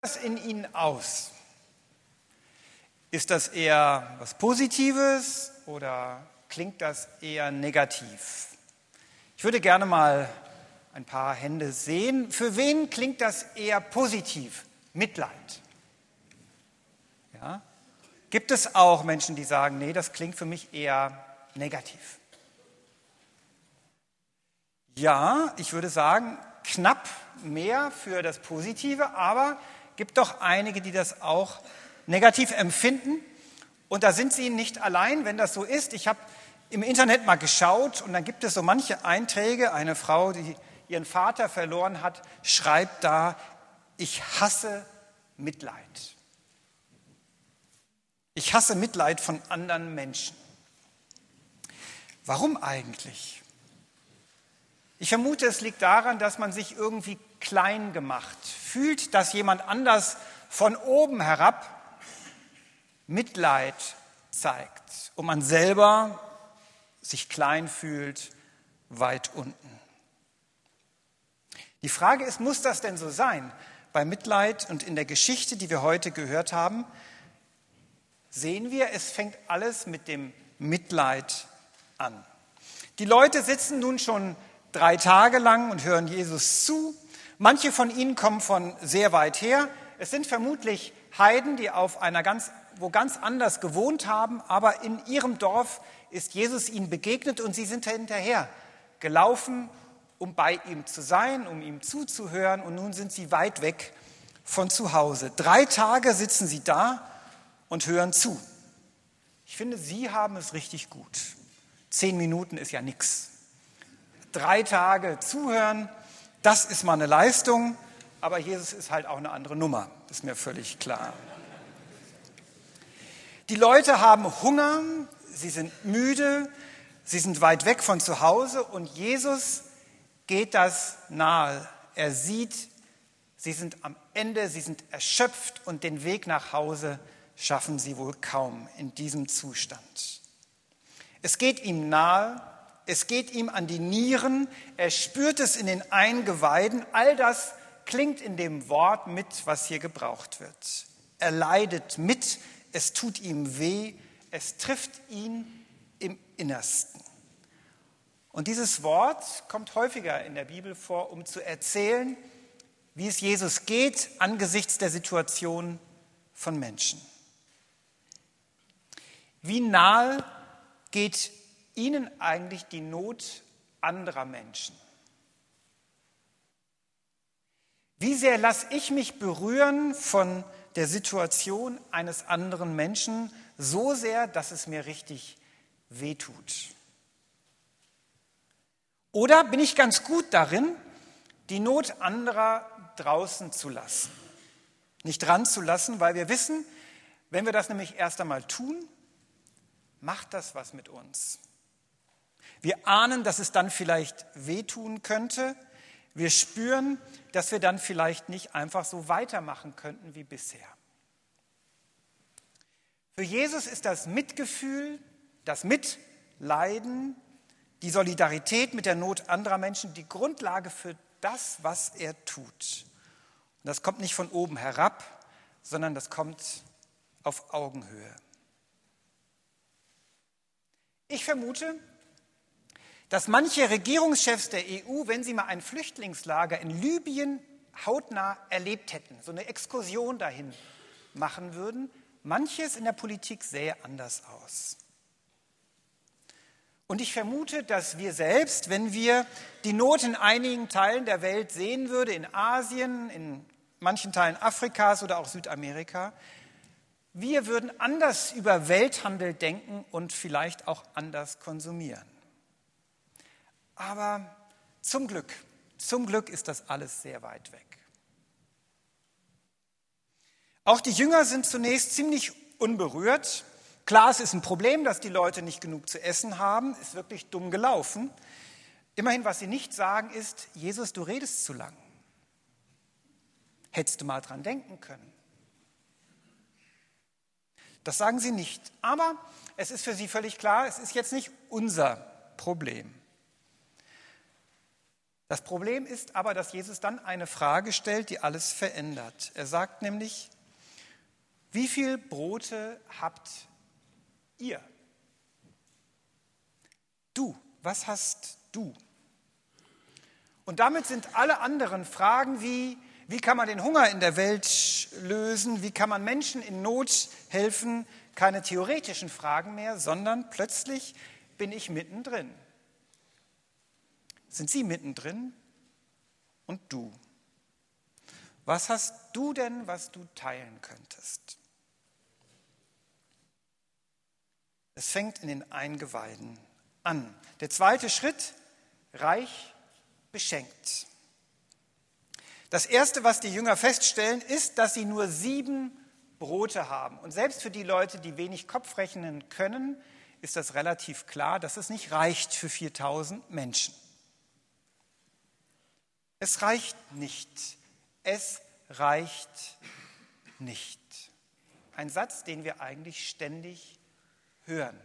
das in Ihnen aus? Ist das eher was Positives oder klingt das eher negativ? Ich würde gerne mal ein paar Hände sehen. Für wen klingt das eher positiv? Mitleid. Ja? Gibt es auch Menschen, die sagen, nee, das klingt für mich eher negativ? Ja, ich würde sagen, knapp mehr für das Positive, aber gibt doch einige, die das auch negativ empfinden. Und da sind sie nicht allein, wenn das so ist. Ich habe im Internet mal geschaut und dann gibt es so manche Einträge. Eine Frau, die ihren Vater verloren hat, schreibt da, ich hasse Mitleid. Ich hasse Mitleid von anderen Menschen. Warum eigentlich? Ich vermute, es liegt daran, dass man sich irgendwie klein gemacht fühlt, dass jemand anders von oben herab Mitleid zeigt und man selber sich klein fühlt, weit unten. Die Frage ist, muss das denn so sein? Bei Mitleid und in der Geschichte, die wir heute gehört haben, sehen wir, es fängt alles mit dem Mitleid an. Die Leute sitzen nun schon drei Tage lang und hören Jesus zu. Manche von ihnen kommen von sehr weit her. Es sind vermutlich Heiden, die auf einer ganz, wo ganz anders gewohnt haben, aber in ihrem Dorf ist Jesus ihnen begegnet und sie sind hinterher gelaufen, um bei ihm zu sein, um ihm zuzuhören und nun sind sie weit weg von zu Hause. Drei Tage sitzen sie da und hören zu. Ich finde, sie haben es richtig gut. Zehn Minuten ist ja nichts drei Tage zuhören, das ist mal eine Leistung, aber Jesus ist halt auch eine andere Nummer, ist mir völlig klar. Die Leute haben Hunger, sie sind müde, sie sind weit weg von zu Hause und Jesus geht das nahe. Er sieht, sie sind am Ende, sie sind erschöpft und den Weg nach Hause schaffen sie wohl kaum in diesem Zustand. Es geht ihm nahe, es geht ihm an die Nieren, er spürt es in den Eingeweiden. All das klingt in dem Wort mit, was hier gebraucht wird. Er leidet mit, es tut ihm weh, es trifft ihn im Innersten. Und dieses Wort kommt häufiger in der Bibel vor, um zu erzählen, wie es Jesus geht angesichts der Situation von Menschen. Wie nahe geht ihnen eigentlich die Not anderer Menschen? Wie sehr lasse ich mich berühren von der Situation eines anderen Menschen so sehr, dass es mir richtig wehtut? Oder bin ich ganz gut darin, die Not anderer draußen zu lassen, nicht dran zu lassen, weil wir wissen, wenn wir das nämlich erst einmal tun, macht das was mit uns. Wir ahnen, dass es dann vielleicht wehtun könnte. Wir spüren, dass wir dann vielleicht nicht einfach so weitermachen könnten wie bisher. Für Jesus ist das Mitgefühl, das Mitleiden, die Solidarität mit der Not anderer Menschen die Grundlage für das, was er tut. Und das kommt nicht von oben herab, sondern das kommt auf Augenhöhe. Ich vermute, dass manche Regierungschefs der EU, wenn sie mal ein Flüchtlingslager in Libyen hautnah erlebt hätten, so eine Exkursion dahin machen würden, manches in der Politik sähe anders aus. Und ich vermute, dass wir selbst, wenn wir die Not in einigen Teilen der Welt sehen würden, in Asien, in manchen Teilen Afrikas oder auch Südamerika, wir würden anders über Welthandel denken und vielleicht auch anders konsumieren. Aber zum Glück, zum Glück ist das alles sehr weit weg. Auch die Jünger sind zunächst ziemlich unberührt. Klar, es ist ein Problem, dass die Leute nicht genug zu essen haben, ist wirklich dumm gelaufen. Immerhin, was sie nicht sagen, ist, Jesus, du redest zu lang. Hättest du mal dran denken können. Das sagen sie nicht. Aber es ist für sie völlig klar, es ist jetzt nicht unser Problem. Das Problem ist aber, dass Jesus dann eine Frage stellt, die alles verändert. Er sagt nämlich, wie viel Brote habt ihr? Du, was hast du? Und damit sind alle anderen Fragen wie, wie kann man den Hunger in der Welt lösen, wie kann man Menschen in Not helfen, keine theoretischen Fragen mehr, sondern plötzlich bin ich mittendrin. Sind Sie mittendrin und du? Was hast du denn, was du teilen könntest? Es fängt in den Eingeweiden an. Der zweite Schritt, reich beschenkt. Das Erste, was die Jünger feststellen, ist, dass sie nur sieben Brote haben. Und selbst für die Leute, die wenig Kopf rechnen können, ist das relativ klar, dass es nicht reicht für 4000 Menschen. Es reicht nicht. Es reicht nicht. Ein Satz, den wir eigentlich ständig hören,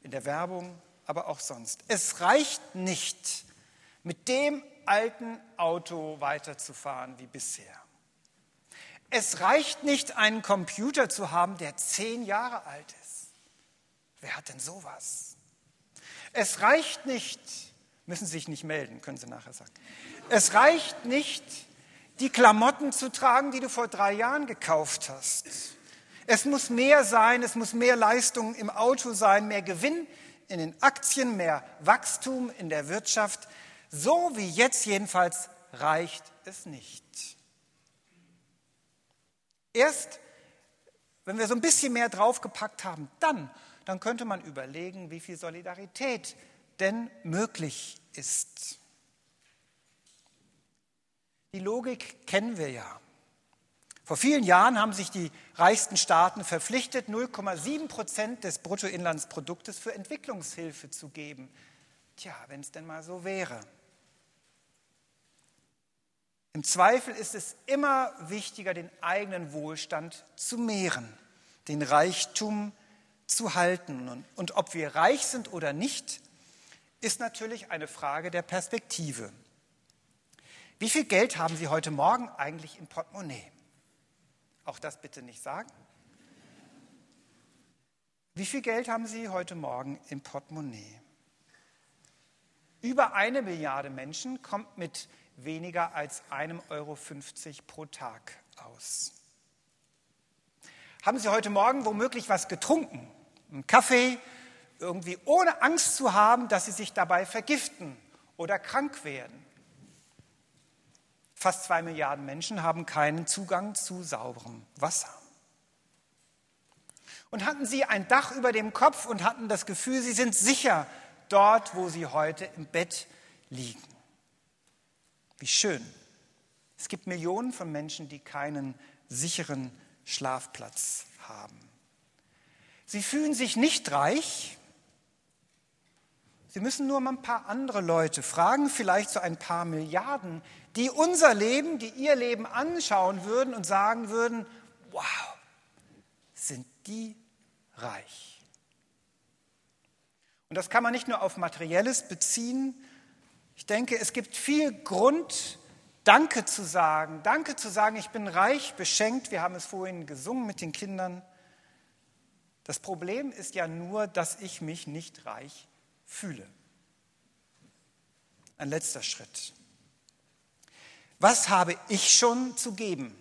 in der Werbung, aber auch sonst. Es reicht nicht, mit dem alten Auto weiterzufahren wie bisher. Es reicht nicht, einen Computer zu haben, der zehn Jahre alt ist. Wer hat denn sowas? Es reicht nicht, müssen Sie sich nicht melden, können Sie nachher sagen. Es reicht nicht, die Klamotten zu tragen, die du vor drei Jahren gekauft hast. Es muss mehr sein, es muss mehr Leistung im Auto sein, mehr Gewinn in den Aktien, mehr Wachstum in der Wirtschaft. So wie jetzt jedenfalls reicht es nicht. Erst wenn wir so ein bisschen mehr draufgepackt haben, dann, dann könnte man überlegen, wie viel Solidarität denn möglich ist. Die Logik kennen wir ja. Vor vielen Jahren haben sich die reichsten Staaten verpflichtet, 0,7 Prozent des Bruttoinlandsproduktes für Entwicklungshilfe zu geben. Tja, wenn es denn mal so wäre. Im Zweifel ist es immer wichtiger, den eigenen Wohlstand zu mehren, den Reichtum zu halten. Und, und ob wir reich sind oder nicht, ist natürlich eine Frage der Perspektive. Wie viel Geld haben Sie heute Morgen eigentlich im Portemonnaie? Auch das bitte nicht sagen. Wie viel Geld haben Sie heute Morgen im Portemonnaie? Über eine Milliarde Menschen kommt mit weniger als einem Euro 50 pro Tag aus. Haben Sie heute Morgen womöglich was getrunken? Einen Kaffee? Irgendwie ohne Angst zu haben, dass Sie sich dabei vergiften oder krank werden? Fast zwei Milliarden Menschen haben keinen Zugang zu sauberem Wasser. Und hatten sie ein Dach über dem Kopf und hatten das Gefühl, sie sind sicher dort, wo sie heute im Bett liegen. Wie schön. Es gibt Millionen von Menschen, die keinen sicheren Schlafplatz haben. Sie fühlen sich nicht reich, Sie müssen nur mal ein paar andere Leute fragen, vielleicht so ein paar Milliarden, die unser Leben, die ihr Leben anschauen würden und sagen würden, wow, sind die reich. Und das kann man nicht nur auf materielles beziehen. Ich denke, es gibt viel Grund, Danke zu sagen. Danke zu sagen, ich bin reich, beschenkt. Wir haben es vorhin gesungen mit den Kindern. Das Problem ist ja nur, dass ich mich nicht reich fühle. Ein letzter Schritt. Was habe ich schon zu geben?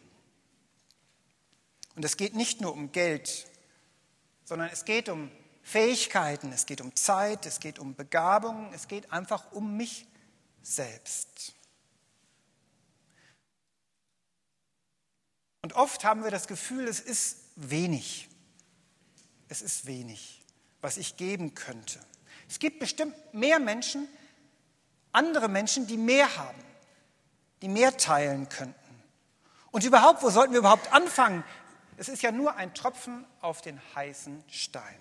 Und es geht nicht nur um Geld, sondern es geht um Fähigkeiten, es geht um Zeit, es geht um Begabungen, es geht einfach um mich selbst. Und oft haben wir das Gefühl, es ist wenig. Es ist wenig, was ich geben könnte. Es gibt bestimmt mehr Menschen, andere Menschen, die mehr haben, die mehr teilen könnten. Und überhaupt, wo sollten wir überhaupt anfangen? Es ist ja nur ein Tropfen auf den heißen Stein.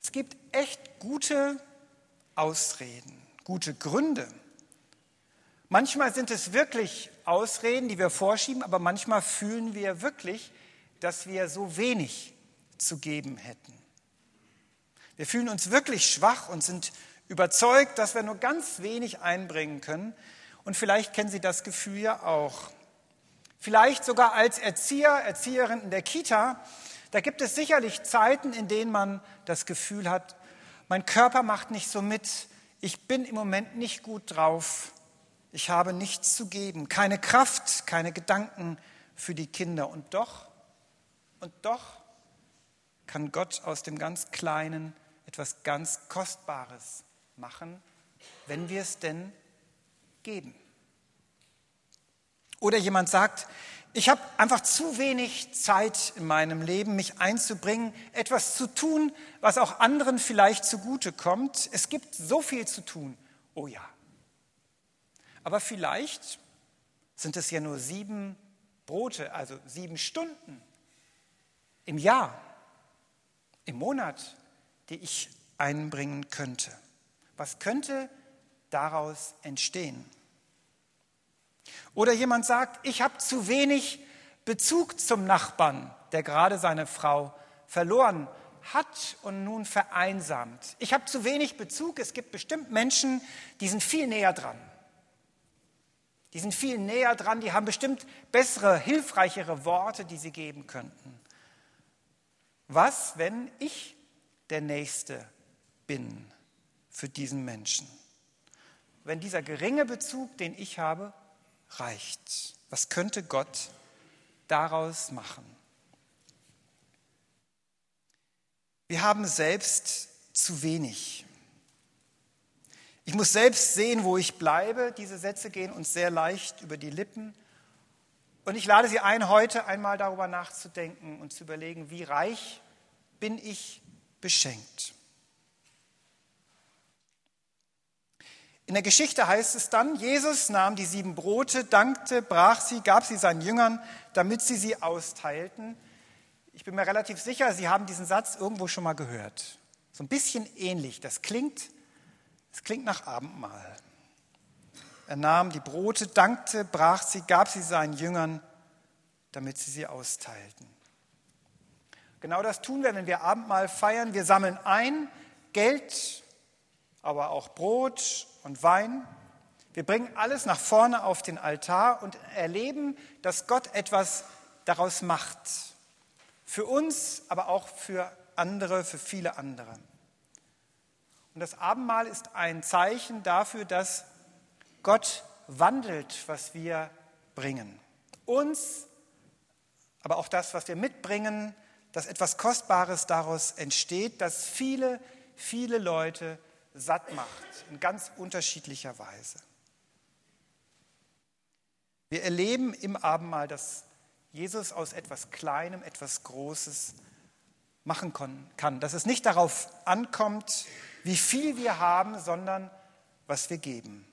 Es gibt echt gute Ausreden, gute Gründe. Manchmal sind es wirklich Ausreden, die wir vorschieben, aber manchmal fühlen wir wirklich, dass wir so wenig zu geben hätten. Wir fühlen uns wirklich schwach und sind überzeugt, dass wir nur ganz wenig einbringen können. Und vielleicht kennen Sie das Gefühl ja auch. Vielleicht sogar als Erzieher, Erzieherin in der Kita, da gibt es sicherlich Zeiten, in denen man das Gefühl hat, mein Körper macht nicht so mit, ich bin im Moment nicht gut drauf, ich habe nichts zu geben, keine Kraft, keine Gedanken für die Kinder. Und doch, und doch kann Gott aus dem ganz Kleinen etwas ganz Kostbares machen, wenn wir es denn geben. Oder jemand sagt, ich habe einfach zu wenig Zeit in meinem Leben, mich einzubringen, etwas zu tun, was auch anderen vielleicht zugute kommt. Es gibt so viel zu tun. Oh ja. Aber vielleicht sind es ja nur sieben Brote, also sieben Stunden im Jahr, im Monat, die ich einbringen könnte. Was könnte daraus entstehen? Oder jemand sagt, ich habe zu wenig Bezug zum Nachbarn, der gerade seine Frau verloren hat und nun vereinsamt. Ich habe zu wenig Bezug. Es gibt bestimmt Menschen, die sind viel näher dran. Die sind viel näher dran, die haben bestimmt bessere, hilfreichere Worte, die sie geben könnten. Was, wenn ich der Nächste bin für diesen Menschen? Wenn dieser geringe Bezug, den ich habe, reicht. Was könnte Gott daraus machen? Wir haben selbst zu wenig. Ich muss selbst sehen, wo ich bleibe. Diese Sätze gehen uns sehr leicht über die Lippen. Und ich lade Sie ein, heute einmal darüber nachzudenken und zu überlegen, wie reich bin ich beschenkt. In der Geschichte heißt es dann, Jesus nahm die sieben Brote, dankte, brach sie, gab sie seinen Jüngern, damit sie sie austeilten. Ich bin mir relativ sicher, Sie haben diesen Satz irgendwo schon mal gehört. So ein bisschen ähnlich. Das klingt, das klingt nach Abendmahl. Er nahm die Brote, dankte, brach sie, gab sie seinen Jüngern, damit sie sie austeilten. Genau das tun wir, wenn wir Abendmahl feiern. Wir sammeln ein Geld, aber auch Brot und Wein. Wir bringen alles nach vorne auf den Altar und erleben, dass Gott etwas daraus macht. Für uns, aber auch für andere, für viele andere. Und das Abendmahl ist ein Zeichen dafür, dass Gott wandelt, was wir bringen. Uns, aber auch das, was wir mitbringen, dass etwas Kostbares daraus entsteht, das viele, viele Leute satt macht, in ganz unterschiedlicher Weise. Wir erleben im Abendmahl, dass Jesus aus etwas Kleinem etwas Großes machen kann, dass es nicht darauf ankommt, wie viel wir haben, sondern was wir geben.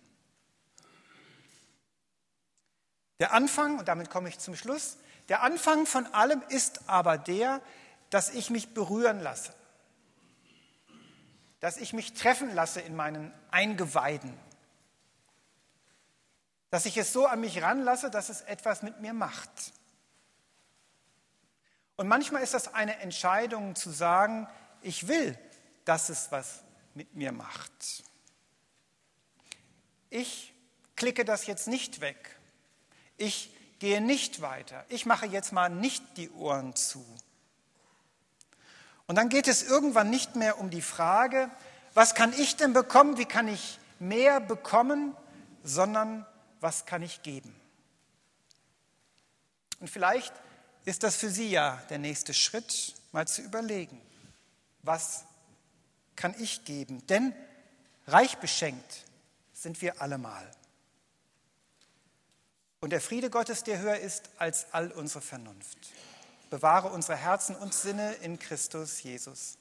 Der Anfang, und damit komme ich zum Schluss, der Anfang von allem ist aber der, dass ich mich berühren lasse dass ich mich treffen lasse in meinen Eingeweiden, dass ich es so an mich ranlasse, dass es etwas mit mir macht. Und manchmal ist das eine Entscheidung zu sagen, ich will, dass es was mit mir macht. Ich klicke das jetzt nicht weg. Ich gehe nicht weiter. Ich mache jetzt mal nicht die Ohren zu. Und dann geht es irgendwann nicht mehr um die Frage, was kann ich denn bekommen, wie kann ich mehr bekommen, sondern was kann ich geben. Und vielleicht ist das für Sie ja der nächste Schritt, mal zu überlegen, was kann ich geben? Denn reich beschenkt sind wir allemal. Und der Friede Gottes, der höher ist als all unsere Vernunft bewahre unsere Herzen und Sinne in Christus Jesus.